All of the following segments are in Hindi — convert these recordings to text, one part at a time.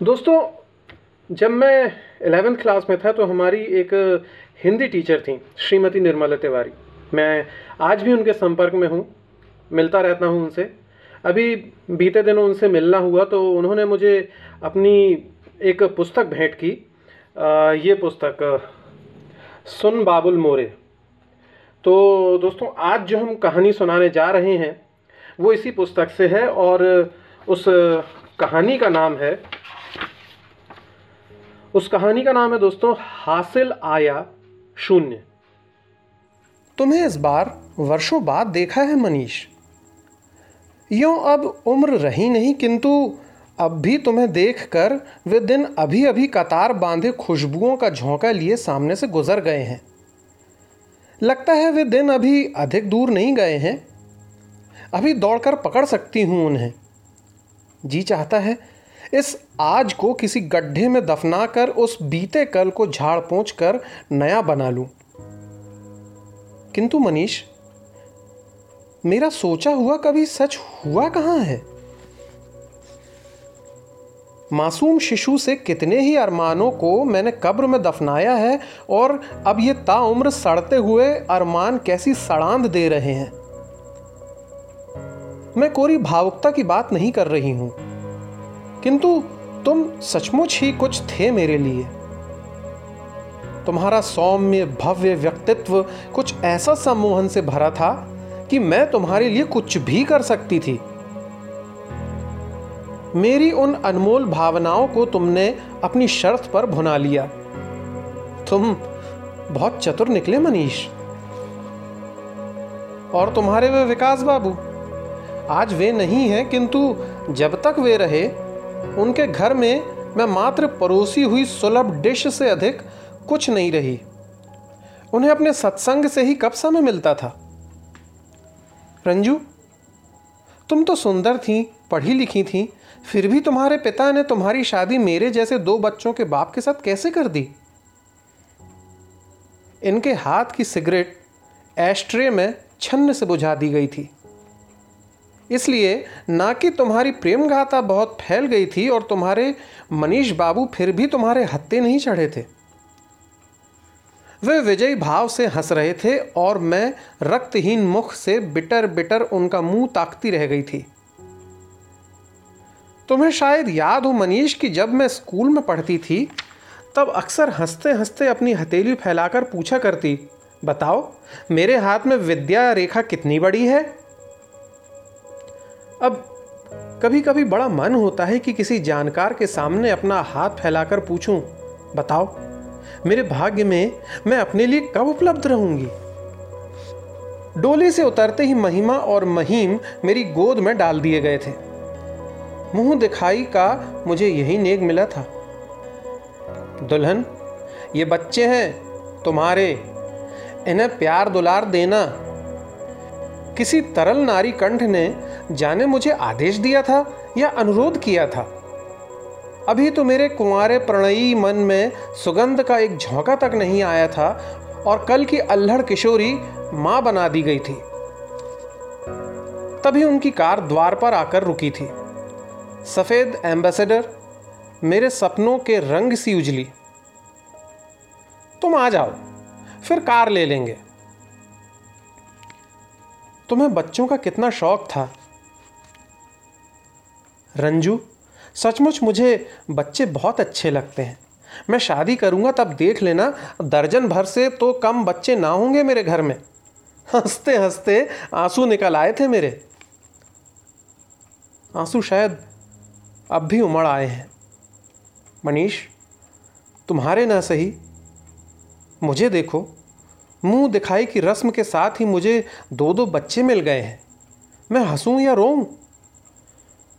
दोस्तों जब मैं एलेवेंथ क्लास में था तो हमारी एक हिंदी टीचर थी श्रीमती निर्मला तिवारी। मैं आज भी उनके संपर्क में हूँ मिलता रहता हूँ उनसे। अभी बीते दिनों उनसे मिलना हुआ तो उन्होंने मुझे अपनी एक पुस्तक भेंट की। आ, ये पुस्तक सुन बाबुल मोरे। तो दोस्तों आज जो हम कहानी सुनाने जा रहे हैं वो इसी पुस्तक से है और उस कहानी का नाम है उस कहानी का नाम है दोस्तों, हासिल आया शून्य। तुम्हें इस बार वर्षों बाद देखा है मनीष? यूँ अब उम्र रही नहीं, किंतु अब भी तुम्हें देखकर वे दिन अभी अभी कतार बांधे खुशबुओं का झोंका लिए सामने से गुजर गए हैं। लगता है वे दिन अभी अधिक दूर नहीं गए हैं। अभी दौड़कर पकड़ सकती हूँ उन्हें। जी चाहता है इस आज को किसी गड्ढे में दफनाकर उस बीते कल को झाड़ पोंछ कर नया बना लूँ। किंतु मनीष, मेरा सोचा हुआ कभी सच हुआ कहाँ है? मासूम शिशु से कितने ही अरमानों को मैंने कब्र में दफनाया है और अब ये ताउम्र सड़ते हुए अरमान कैसी सड़ांद दे रहे हैं। मैं कोरी भावुकता की बात नहीं कर रही हूँ। किंतु तुम सचमुच ही कुछ थे मेरे लिए। तुम्हारा सौम्य, भव्य व्यक्तित्व कुछ ऐसा सम्मोहन से भरा था कि मैं तुम्हारे लिए कुछ भी कर सकती थी। मेरी उन अनमोल भावनाओं को तुमने अपनी शर्त पर भुना लिया। तुम बहुत चतुर निकले, मनीष। और तुम्हारे वे विकास बाबू, आज वे नहीं हैं, किंतु जब तक वे रहे उनके घर में मैं मात्र परोसी हुई सुलभ डिश से अधिक कुछ नहीं रही। उन्हें अपने सत्संग से ही कब समय मिलता था? रंजू, तुम तो सुंदर थी, पढ़ी लिखी थी, फिर भी तुम्हारे पिता ने तुम्हारी शादी मेरे जैसे दो बच्चों के बाप के साथ कैसे कर दी? इनके हाथ की सिगरेट एस्ट्रे में छन्न से बुझा दी गई थी। इसलिए ना कि तुम्हारी प्रेम गाथा बहुत फैल गई थी और तुम्हारे मनीष बाबू फिर भी तुम्हारे हत्ते नहीं चढ़े थे। वे विजयी भाव से हंस रहे थे और मैं रक्तहीन मुख से बिटर बिटर उनका मुँह ताकती रह गई थी। तुम्हें शायद याद हो मनीष कि जब मैं स्कूल में पढ़ती थी, तब अक्सर हँसते हँसते अपनी हथेली फैलाकर पूछा करती, बताओ, मेरे हाथ में विद्या रेखा कितनी बड़ी है? अब कभी कभी बड़ा मन होता है कि किसी जानकार के सामने अपना हाथ फैलाकर पूछूँ, बताओ मेरे भाग्य में मैं अपने लिए कब उपलब्ध रहूँगी? डोले से उतरते ही महिमा और महीम मेरी गोद में डाल दिए गए थे। मुँह दिखाई का मुझे यही नेक मिला था। दुल्हन ये बच्चे हैं तुम्हारे इन्हें प्यार दुलार देना। किसी तरल नारी कंठ ने जाने मुझे आदेश दिया था या अनुरोध किया था? अभी तो मेरे कुंवारे प्रणयी मन में सुगंध का एक झोंका तक नहीं आया था और कल की अल्हड़ किशोरी माँ बना दी गई थी। तभी उनकी कार द्वार पर आकर रुकी थी। सफ़ेद एम्बेसडर, मेरे सपनों के रंग सी उजली। तुम आ जाओ, फिर कार ले लेंगे। तुम्हें बच्चों का कितना शौक था? रंजू, सचमुच मुझे बच्चे बहुत अच्छे लगते हैं। मैं शादी करूँगा तब देख लेना दर्जन भर से तो कम बच्चे ना होंगे मेरे घर में। हँसते हँसते आँसू निकल आए थे मेरे। आँसू शायद अब भी उमड़ आए हैं। मनीष, तुम्हारे ना सही। मुझे देखो, मुँह दिखाई की रस्म के साथ ही मुझे दो दो बच्चे मिल गए हैं। मैं हंसूं या रोऊं?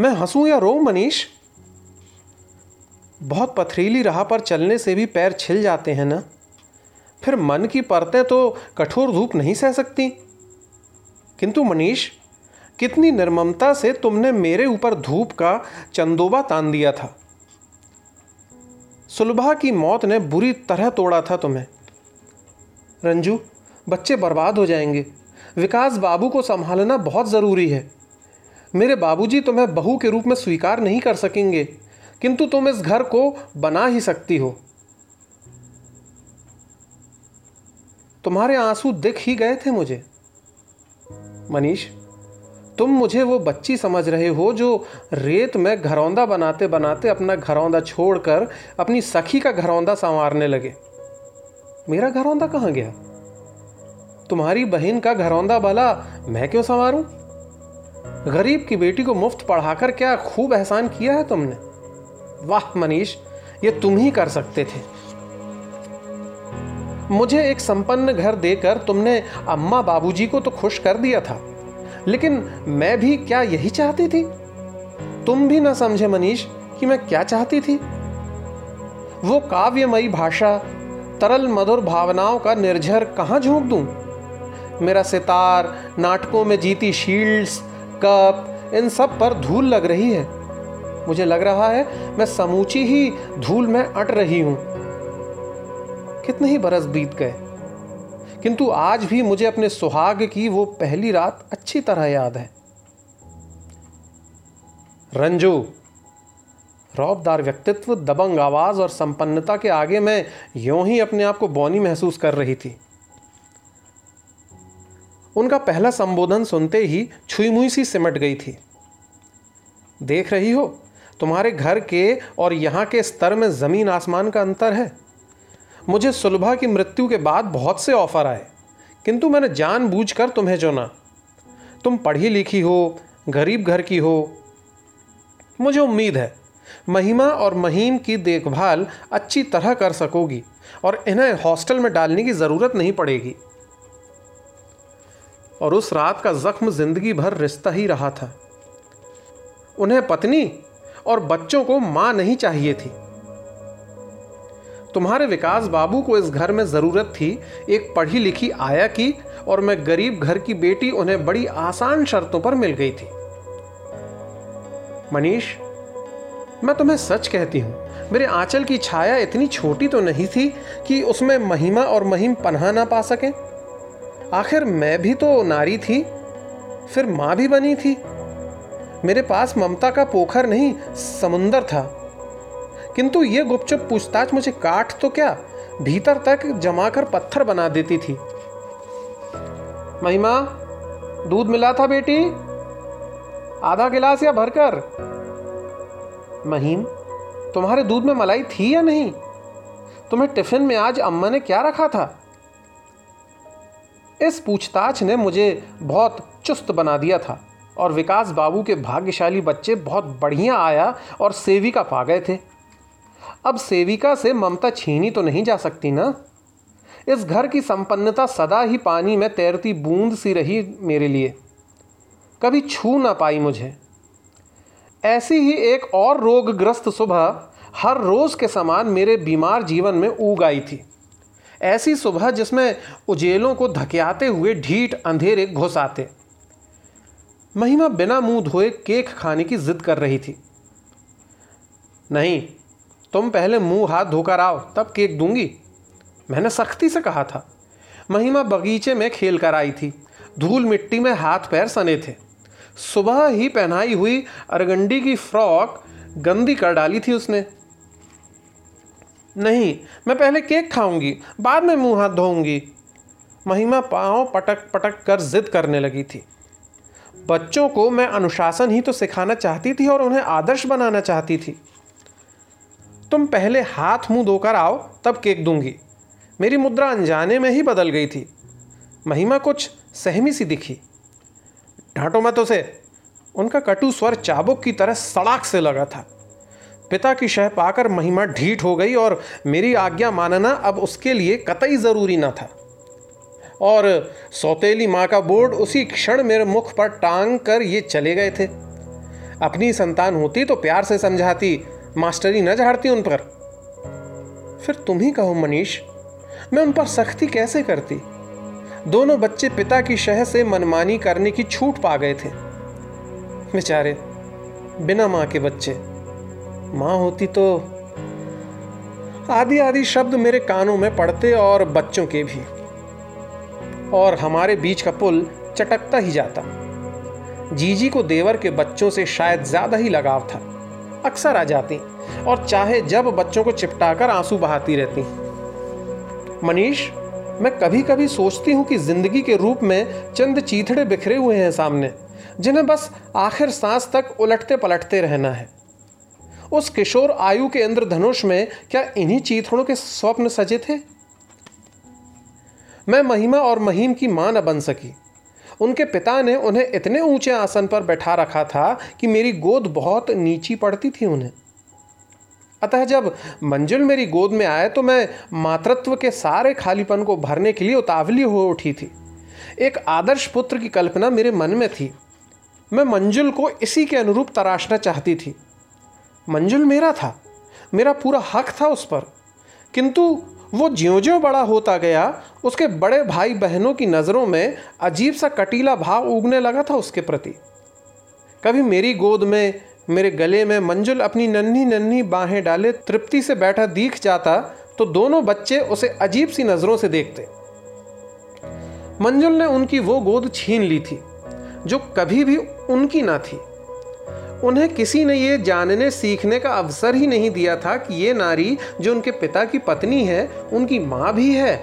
मैं हंसूं या रो मनीष? बहुत पथरीली राह पर चलने से भी पैर छिल जाते हैं ना? फिर मन की परतें तो कठोर धूप नहीं सह सकती। किंतु मनीष, कितनी निर्ममता से तुमने मेरे ऊपर धूप का चंदोबा तान दिया था। सुलभा की मौत ने बुरी तरह तोड़ा था तुम्हें। रंजू, बच्चे बर्बाद हो जाएँगे। विकास बाबू को संभालना बहुत ज़रूरी है। मेरे बाबूजी तुम्हें बहू के रूप में स्वीकार नहीं कर सकेंगे, किंतु तुम इस घर को बना ही सकती हो। तुम्हारे आँसू दिख ही गए थे मुझे। मनीष, तुम मुझे वो बच्ची समझ रहे हो जो रेत में घरौंदा बनाते बनाते अपना घरौंदा छोड़कर अपनी सखी का घरौंदा संवारने लगे। मेरा घरौंदा कहाँ गया? तुम्हारी बहन का घरौंदा भला मैं क्यों संवारूं? गरीब की बेटी को मुफ़्त पढ़ाकर क्या खूब एहसान किया है तुमने? वाह, मनीष, ये तुम ही कर सकते थे। मुझे एक संपन्न घर देकर तुमने अम्मा बाबूजी को तो खुश कर दिया था, लेकिन मैं भी क्या यही चाहती थी? तुम भी ना समझे, मनीष, कि मैं क्या चाहती थी। वो काव्यमयी भाषा, तरल मधुर भावनाओं का निर्झर कहाँ झोंक दूँ? मेरा सितार नाटकों में जीती शील्ड्स कप, इन सब पर धूल लग रही है। मुझे लग रहा है मैं समूची ही धूल में अट रही हूँ। कितने ही बरस बीत गए। किंतु आज भी मुझे अपने सुहाग की वो पहली रात अच्छी तरह याद है। रंजू, रौबदार व्यक्तित्व, दबंग आवाज़ और संपन्नता के आगे मैं यूँ ही अपने आप को बौनी महसूस कर रही थी। उनका पहला संबोधन सुनते ही छुई मुई सी सिमट गई थी। देख रही हो, तुम्हारे घर के और यहाँ के स्तर में ज़मीन आसमान का अंतर है। मुझे सुलभा की मृत्यु के बाद बहुत से ऑफ़र आए, किंतु मैंने जानबूझकर तुम्हें चुना। तुम पढ़ी लिखी हो, गरीब घर की हो। मुझे उम्मीद है, महिमा और महीम की देखभाल अच्छी तरह कर सकोगी और इन्हें हॉस्टल में डालने की ज़रूरत नहीं पड़ेगी। और उस रात का जख्म ज़िंदगी भर रिश्ता ही रहा था। उन्हें पत्नी और बच्चों को माँ नहीं चाहिए थी। तुम्हारे विकास बाबू को इस घर में ज़रूरत थी। एक पढ़ी लिखी आया की और मैं गरीब घर की बेटी उन्हें बड़ी आसान शर्तों पर मिल गई थी। मनीष, मैं तुम्हें सच कहती हूँ, मेरे आंचल की छाया इतनी छोटी तो नहीं थी कि उसमें महिमा और महिम पन्हा ना पा सके? आखिर मैं भी तो नारी थी, फिर माँ भी बनी थी। मेरे पास ममता का पोखर नहीं, समुंदर था। किंतु ये गुपचुप पूछताछ मुझे काट तो क्या, भीतर तक जमाकर पत्थर बना देती थी। महिमा, दूध मिला था बेटी? आधा गिलास या भरकर? महीम, तुम्हारे दूध में मलाई थी या नहीं? तुम्हें टिफ़िन में आज अम्मा ने क्या रखा था? इस पूछताछ ने मुझे बहुत चुस्त बना दिया था और विकास बाबू के भाग्यशाली बच्चे बहुत बढ़िया आया और सेविका पा गए थे। अब सेविका से ममता छीनी तो नहीं जा सकती ना? इस घर की संपन्नता सदा ही पानी में तैरती बूंद सी रही मेरे लिए। कभी छू ना पाई मुझे। ऐसी ही एक और रोगग्रस्त सुबह हर रोज के समान मेरे बीमार जीवन में उग आई थी। ऐसी सुबह जिसमें उजेलों को धकियाते हुए ढीठ अंधेरे घुस आते महिमा बिना मुँह धोए केक खाने की जिद कर रही थी। नहीं, तुम पहले मुँह हाथ धोकर आओ, तब केक दूँगी। मैंने सख्ती से कहा था। महिमा बगीचे में खेल कर आई थी। धूल मिट्टी में हाथ पैर सने थे। सुबह ही पहनाई हुई अरगंडी की फ्रॉक गंदी कर डाली थी उसने। नहीं, मैं पहले केक खाऊँगी, बाद में मुँह हाथ धोऊँगी। महिमा पाँव पटक पटक कर जिद करने लगी थी। बच्चों को मैं अनुशासन ही तो सिखाना चाहती थी और उन्हें आदर्श बनाना चाहती थी। तुम पहले हाथ मुँह धोकर आओ, तब केक दूँगी। मेरी मुद्रा अनजाने में ही बदल गई थी। महिमा कुछ सहमी सी दिखी। ढांटो मत उसे। उनका कटु स्वर चाबुक की तरह सड़ाक से लगा था। पिता की शह पाकर महिमा ढीठ हो गई और मेरी आज्ञा मानना अब उसके लिए कतई ज़रूरी न था। और सौतेली माँ का बोर्ड उसी क्षण मेरे मुख पर टांग कर ये चले गए थे। अपनी संतान होती तो प्यार से समझाती, मास्टरी न झाड़ती उन पर। फिर तुम ही कहो मनीष, मैं उन पर सख्ती कैसे करती? दोनों बच्चे पिता की शह से मनमानी करने की छूट पा गए थे। बेचारे, बिना माँ के बच्चे। माँ होती तो आदि आदि शब्द मेरे कानों में पड़ते और बच्चों के भी। और हमारे बीच का पुल चटकता ही जाता। जीजी को देवर के बच्चों से शायद ज़्यादा ही लगाव था। अक्सर आ जाती और चाहे जब बच्चों को चिपटाकर आँसू बहाती रहती। मनीष, मैं कभी कभी सोचती हूँ कि ज़िंदगी के रूप में चंद चीथड़े बिखरे हुए हैं सामने, जिन्हें बस आखिर सांस तक उलटते पलटते रहना है। उस किशोर आयु के इंद्रधनुष में क्या इन्हीं चीथड़ों के स्वप्न सजे थे? मैं महिमा और महीम की माँ न बन सकी। उनके पिता ने उन्हें इतने ऊँचे आसन पर बैठा रखा था कि मेरी गोद बहुत नीची पड़ती थी उन्हें। अतः जब मंजुल मेरी गोद में आए तो मैं मातृत्व के सारे खालीपन को भरने के लिए उतावली हो उठी थी। एक आदर्श पुत्र की कल्पना मेरे मन में थी। मैं मंजुल को इसी के अनुरूप तराशना चाहती थी। मंजुल मेरा था। मेरा पूरा हक था उस पर। किंतु वो ज्यो ज्यो बड़ा होता गया, उसके बड़े भाई बहनों की नज़रों में अजीब सा कटीला भाव उगने लगा था उसके प्रति। कभी मेरी गोद में, मेरे गले में मंजुल अपनी नन्ही नन्ही बाहें डाले तृप्ति से बैठा दिख जाता तो दोनों बच्चे उसे अजीब सी नज़रों से देखते। मंजुल ने उनकी वो गोद छीन ली थी, जो कभी भी उनकी ना थी। उन्हें किसी ने ये जानने, सीखने का अवसर ही नहीं दिया था कि ये नारी जो उनके पिता की पत्नी है, उनकी माँ भी है।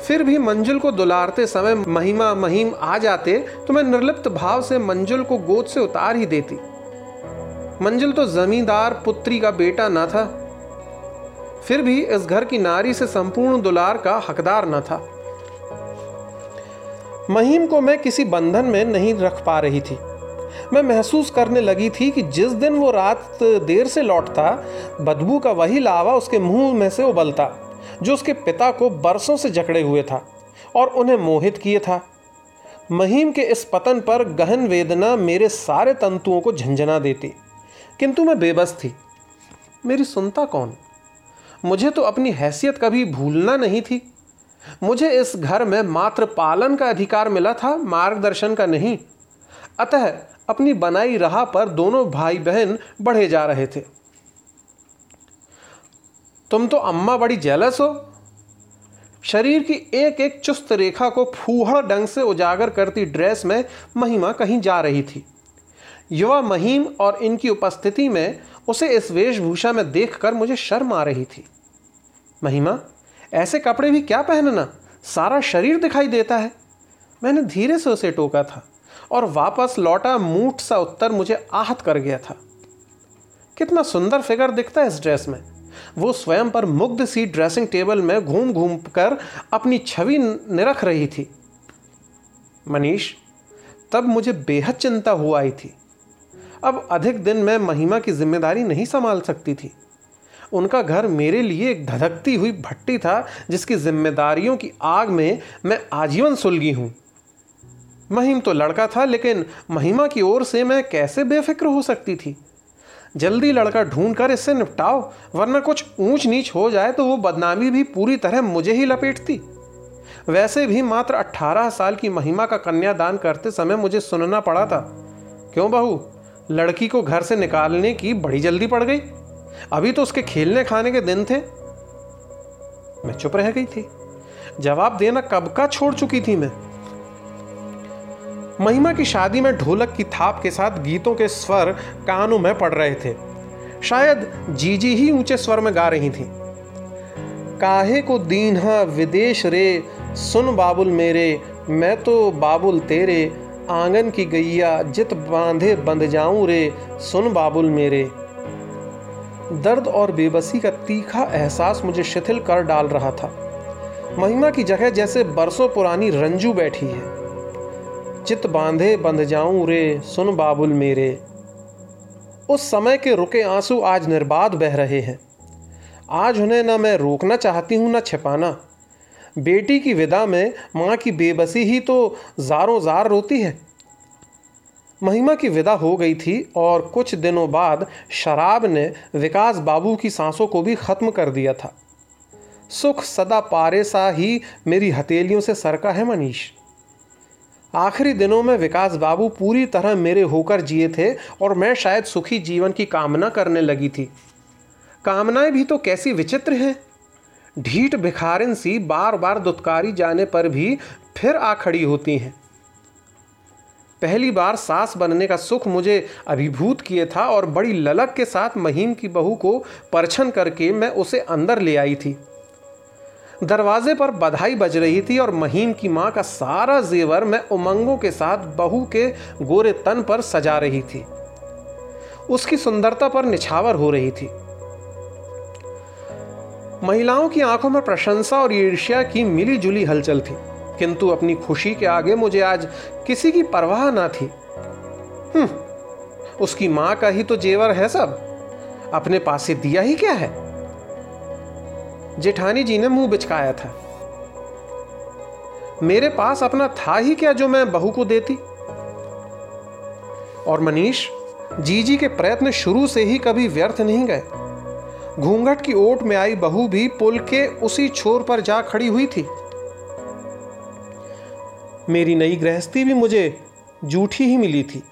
फिर भी मंजुल को दुलारते समय महिमा, महिम आ जाते तो मैं निर्लिप्त भाव से मंजुल को गोद से उतार ही देती। मंजुल तो जमींदार पुत्री का बेटा न था। फिर भी इस घर की नारी से संपूर्ण दुलार का हकदार न था। महिम को मैं किसी बंधन में नहीं रख पा रही थी। मैं महसूस करने लगी थी कि जिस दिन वो रात देर से लौटता, बदबू का वही लावा उसके मुँह में से उबलता, जो उसके पिता को बरसों से जकड़े हुए था और उन्हें मोहित किए था। महीम के इस पतन पर गहन वेदना मेरे सारे तंतुओं को झंझना देती। किंतु मैं बेबस थी। मेरी सुनता कौन? मुझे तो अपनी हैसियत कभी भूलना नहीं थी। मुझे इस घर में मात्र पालन का अधिकार मिला था, मार्गदर्शन का नहीं। अतः अपनी बनाई राह पर दोनों भाई बहन बढ़े जा रहे थे। तुम तो अम्मा बड़ी जेलस हो? शरीर की एक एक चुस्त रेखा को फूहड़ ढंग से उजागर करती ड्रेस में महिमा कहीं जा रही थी। युवा महीम और इनकी उपस्थिति में उसे इस वेशभूषा में देखकर मुझे शर्म आ रही थी। महिमा, ऐसे कपड़े भी क्या पहनना? सारा शरीर दिखाई देता है। मैंने धीरे से उसे टोका था। और वापस लौटा मूठ सा उत्तर मुझे आहत कर गया था। कितना सुंदर फिगर दिखता है इस ड्रेस में। वो स्वयं पर मुग्ध सी ड्रेसिंग टेबल में घूम घूम कर अपनी छवि निरख रही थी। मनीष, तब मुझे बेहद चिंता हुआ आई थी। अब अधिक दिन मैं महिमा की ज़िम्मेदारी नहीं संभाल सकती थी। उनका घर मेरे लिए एक धधकती हुई भट्टी था जिसकी जिम्मेदारियों की आग में मैं आजीवन सुलगी हूँ। महिम तो लड़का था, लेकिन महिमा की ओर से मैं कैसे बेफिक्र हो सकती थी? जल्दी लड़का ढूंढ कर इससे निपटाओ, वरना कुछ ऊंच नीच हो जाए तो वो बदनामी भी पूरी तरह मुझे ही लपेटती। वैसे भी मात्र अट्ठारह साल की महिमा का कन्यादान करते समय मुझे सुनना पड़ा था। क्यों बहू? लड़की को घर से निकालने की बड़ी जल्दी पड़ गई। अभी तो उसके खेलने खाने के दिन थे। मैं चुप रह गई थी। जवाब देना कब का छोड़ चुकी थी मैं? महिमा की शादी में ढोलक की थाप के साथ गीतों के स्वर कानों में पड़ रहे थे। शायद जीजी ही ऊँचे स्वर में गा रही थी। काहे को दीन्हा विदेश रे, सुन बाबुल मेरे, मैं तो बाबुल तेरे, आँगन की गैया जित बांधे बंध जाऊँ रे, सुन बाबुल मेरे। दर्द और बेबसी का तीखा एहसास मुझे शिथिल कर डाल रहा था। महिमा की जगह जैसे बरसों पुरानी रंजू बैठी है। चित बांधे बंध जाऊँ रे, सुन बाबुल मेरे। उस समय के रुके आँसू आज निर्बाध बह रहे हैं। आज उन्हें न मैं रोकना चाहती हूँ, न छिपाना। बेटी की विदा में माँ की बेबसी ही तो ज़ारों ज़ार रोती है। महिमा की विदा हो गई थी और कुछ दिनों बाद शराब ने विकास बाबू की सांसों को भी ख़त्म कर दिया था। सुख सदा पारे सा ही मेरी हथेलियों से सरका है मनीष। आखिरी दिनों में विकास बाबू पूरी तरह मेरे होकर जिए थे और मैं शायद सुखी जीवन की कामना करने लगी थी। कामनाएँ भी तो कैसी विचित्र हैं। ढीठ भिखारिन सी बार बार दुत्कारी जाने पर भी फिर आ खड़ी होती हैं। पहली बार सास बनने का सुख मुझे अभिभूत किए था और बड़ी ललक के साथ महीम की बहू को परछन करके मैं उसे अंदर ले आई थी। दरवाजे पर बधाई बज रही थी और महीम की माँ का सारा जेवर मैं उमंगों के साथ बहू के गोरे तन पर सजा रही थी। उसकी सुंदरता पर निछावर हो रही थी। महिलाओं की आँखों में प्रशंसा और ईर्ष्या की मिली जुली हलचल थी। किंतु अपनी खुशी के आगे मुझे आज किसी की परवाह ना थी। हम्म, उसकी माँ का ही तो जेवर है सब। अपने पास से दिया ही क्या है? जेठानी जी ने मुँह बिचकाया था। मेरे पास अपना था ही क्या जो मैं बहू को देती? और मनीष जीजी के प्रयत्न शुरू से ही कभी व्यर्थ नहीं गए। घूंघट की ओट में आई बहू भी पुल के उसी छोर पर जा खड़ी हुई थी। मेरी नई गृहस्थी भी मुझे जूठी ही मिली थी।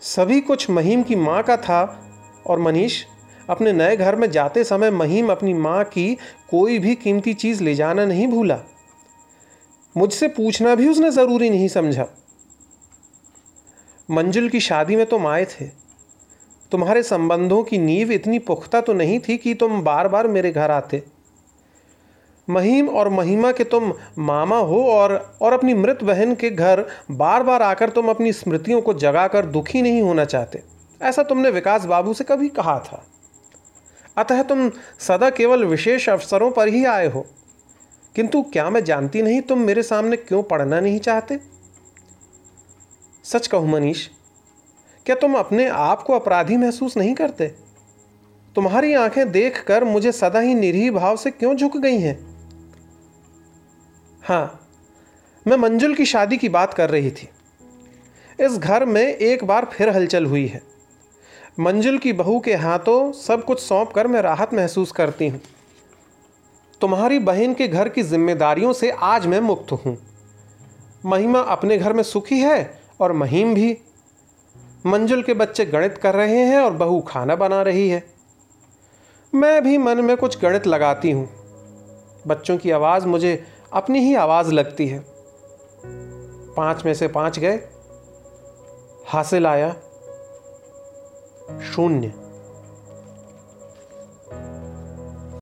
सभी कुछ महीम की माँ का था और मनीष अपने नए घर में जाते समय महीम अपनी माँ की कोई भी कीमती चीज़ ले जाना नहीं भूला। मुझसे पूछना भी उसने ज़रूरी नहीं समझा। मंजुल की शादी में तुम आए थे। तुम्हारे संबंधों की नींव इतनी पुख्ता तो नहीं थी कि तुम बार बार मेरे घर आते। महीम और महिमा के तुम मामा हो और और अपनी मृत बहन के घर बार बार आकर तुम अपनी स्मृतियों को जगाकर दुखी नहीं होना चाहते। ऐसा तुमने विकास बाबू से कभी कहा था? अतः तुम सदा केवल विशेष अवसरों पर ही आए हो। किंतु क्या मैं जानती नहीं तुम मेरे सामने क्यों पढ़ना नहीं चाहते? सच कहूँ मनीष, क्या तुम अपने आप को अपराधी महसूस नहीं करते? तुम्हारी आँखें देखकर मुझे सदा ही निरीह भाव से क्यों झुक गई हैं? हाँ मैं मंजुल की शादी की बात कर रही थी। इस घर में एक बार फिर हलचल हुई है। मंजुल की बहू के हाथों सब कुछ सौंप कर मैं राहत महसूस करती हूँ। तुम्हारी बहन के घर की जिम्मेदारियों से आज मैं मुक्त हूँ। महिमा अपने घर में सुखी है और महीम भी। मंजुल के बच्चे गणित कर रहे हैं और बहू खाना बना रही है। मैं भी मन में कुछ गणित लगाती हूँ। बच्चों की आवाज़ मुझे अपनी ही आवाज़ लगती है। पाँच में से पाँच गए। हासिल आया। शून्य